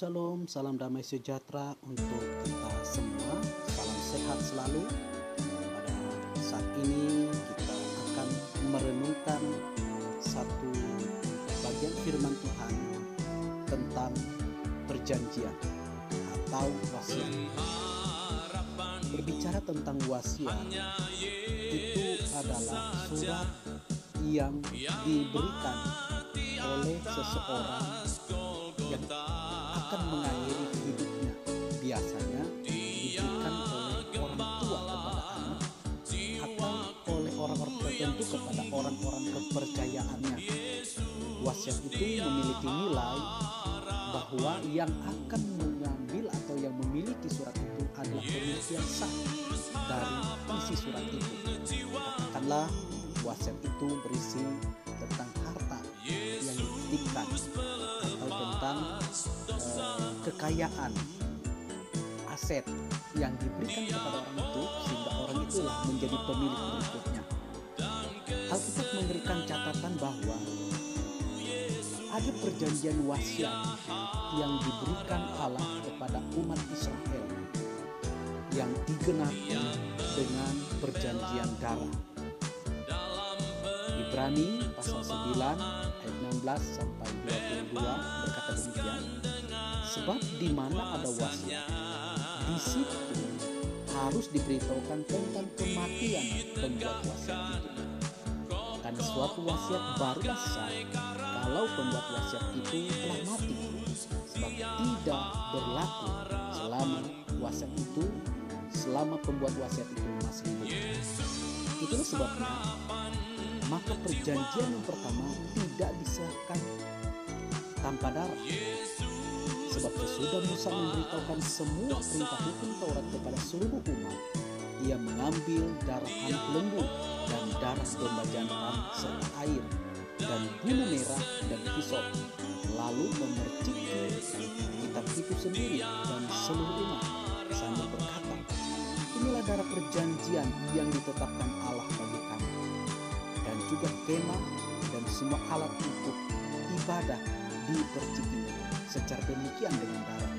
Shalom, salam damai sejahtera untuk kita semua. Salam sehat selalu. Pada saat ini kita akan merenungkan satu bagian firman Tuhan tentang perjanjian atau wasiat. Berbicara tentang wasiat itu adalah surat yang diberikan oleh seseorang yang akan mengakhiri hidupnya. Biasanya diberikan oleh orang tua kepada anak atau oleh orang-orang tertentu kepada orang-orang kepercayaannya. Wasiat itu memiliki nilai bahwa yang akan mengambil atau yang memiliki surat itu adalah pemilik yang sah dari isi surat itu. Katakanlah wasiat itu berisi tentang harta yang dititipkan atau tentang kekayaan aset yang diberikan kepada orang itu sehingga orang itulah menjadi pemilik berikutnya. Alkitab memberikan catatan bahwa ada perjanjian wasiat yang diberikan Allah kepada umat Israel yang digenapi dengan perjanjian darah. Ibrani pasal 9 ayat 16 sampai 22 berkata demikian. Sebab di mana ada wasiat, di situ harus diberitahukan tentang kematian pembuat wasiat itu. Karena suatu wasiat barulah sah kalau pembuat wasiat itu telah mati. Sebab tidak berlaku selama wasiat itu selama pembuat wasiat itu masih hidup. Itulah sebabnya maka perjanjian yang pertama tidak disahkan tanpa darah. Sebab sesudah Musa memberitahukan semua perintah hukum Taurat kepada seluruh umat, ia mengambil darah anak lembu dan darah domba jantan serta air dan bulu merah dan pisau, lalu memercikkan kitab itu sendiri dan seluruh umat sambil berkata, inilah darah perjanjian yang ditetapkan Allah bagi kami juga kemah dan semua alat untuk ibadah dipercikinya secara demikian dengan darah.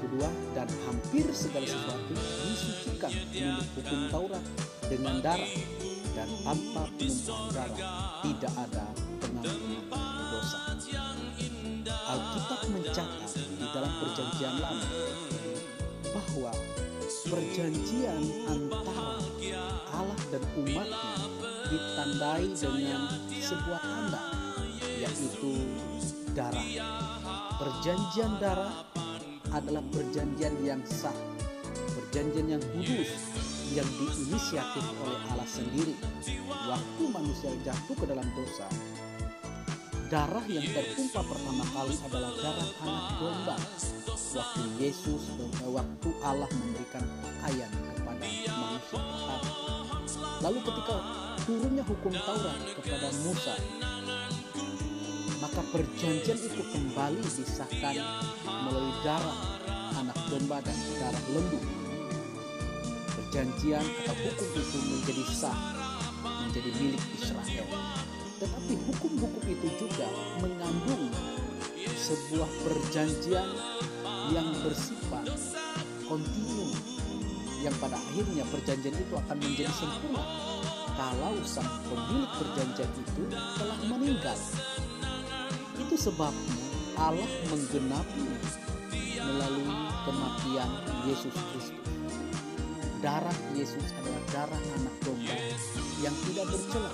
Kedua, dan hampir segala sesuatu disucikan menurut hukum Taurat dengan darah dan tanpa penumpahan darah tidak ada pengampunan dosa. Alkitab mencatat di dalam perjanjian lama bahwa perjanjian antara Allah dan umatnya ditandai dengan sebuah tanda yaitu darah. Perjanjian darah adalah perjanjian yang sah, perjanjian yang kudus yang diinisiatif oleh Allah sendiri. Waktu manusia jatuh ke dalam dosa, darah yang tertumpah pertama kali adalah darah anak domba. Waktu Yesus waktu Allah memberikan pakaian kepada manusia. Lalu ketika turunnya hukum Taurat kepada Musa, maka perjanjian itu kembali disahkan melalui darah anak domba dan darah lembu. Perjanjian atau hukum itu menjadi sah, menjadi milik Israel. Tetapi hukum-hukum itu juga mengandung sebuah perjanjian yang bersifat kontinu yang pada akhirnya perjanjian itu akan menjadi sempurna kalau sang pemilik perjanjian itu telah meninggal. Itu sebabnya Allah menggenapi melalui kematian Yesus Kristus. Darah Yesus adalah darah anak domba yang tidak bercela.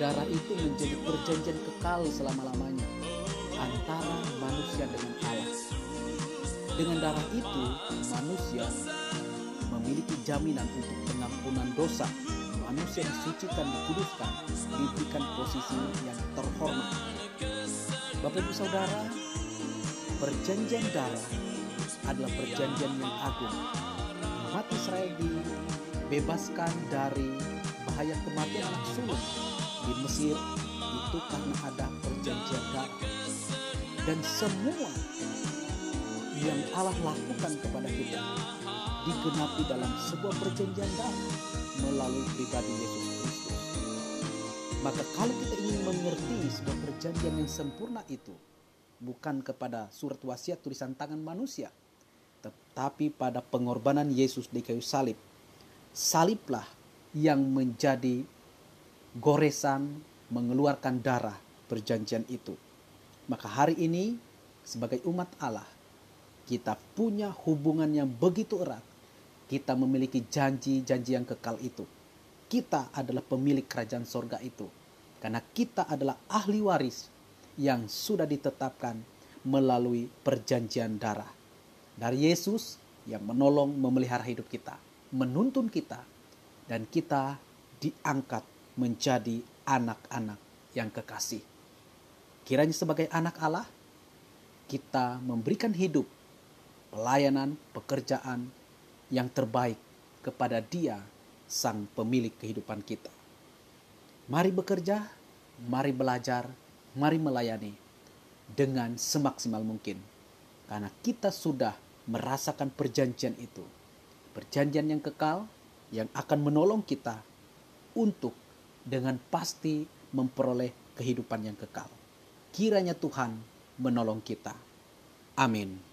Darah itu menjadi perjanjian kekal selama-lamanya antara manusia dengan Allah. Dengan darah itu, manusia memiliki jaminan untuk pengampunan dosa. Manusia disucikan, dikuduskan, diberikan posisi yang terhormat. Bapak Ibu Saudara, perjanjian darah adalah perjanjian yang agung. Umat Israel dibebaskan dari bahaya kematian anak sulung di Mesir itu karena ada perjanjian darah. Dan semua yang Allah lakukan kepada kita digenapi dalam sebuah perjanjian darah melalui pribadi Yesus Kristus. Maka kalau kita ingin mengerti sebuah perjanjian yang sempurna itu, bukan kepada surat wasiat tulisan tangan manusia, tetapi pada pengorbanan Yesus di kayu salib. Saliblah yang menjadi goresan mengeluarkan darah perjanjian itu. Maka hari ini sebagai umat Allah kita punya hubungan yang begitu erat. Kita memiliki janji-janji yang kekal itu. Kita adalah pemilik kerajaan sorga itu. Karena kita adalah ahli waris yang sudah ditetapkan melalui perjanjian darah. Dari Yesus yang menolong memelihara hidup kita, menuntun kita, dan kita diangkat menjadi anak-anak yang kekasih. Kiranya sebagai anak Allah, kita memberikan hidup, pelayanan, pekerjaan yang terbaik kepada Dia, Sang Pemilik kehidupan kita. Mari bekerja, mari belajar, mari melayani dengan semaksimal mungkin, karena kita sudah merasakan perjanjian itu, perjanjian yang kekal yang akan menolong kita untuk dengan pasti memperoleh kehidupan yang kekal. Kiranya Tuhan menolong kita. Amin.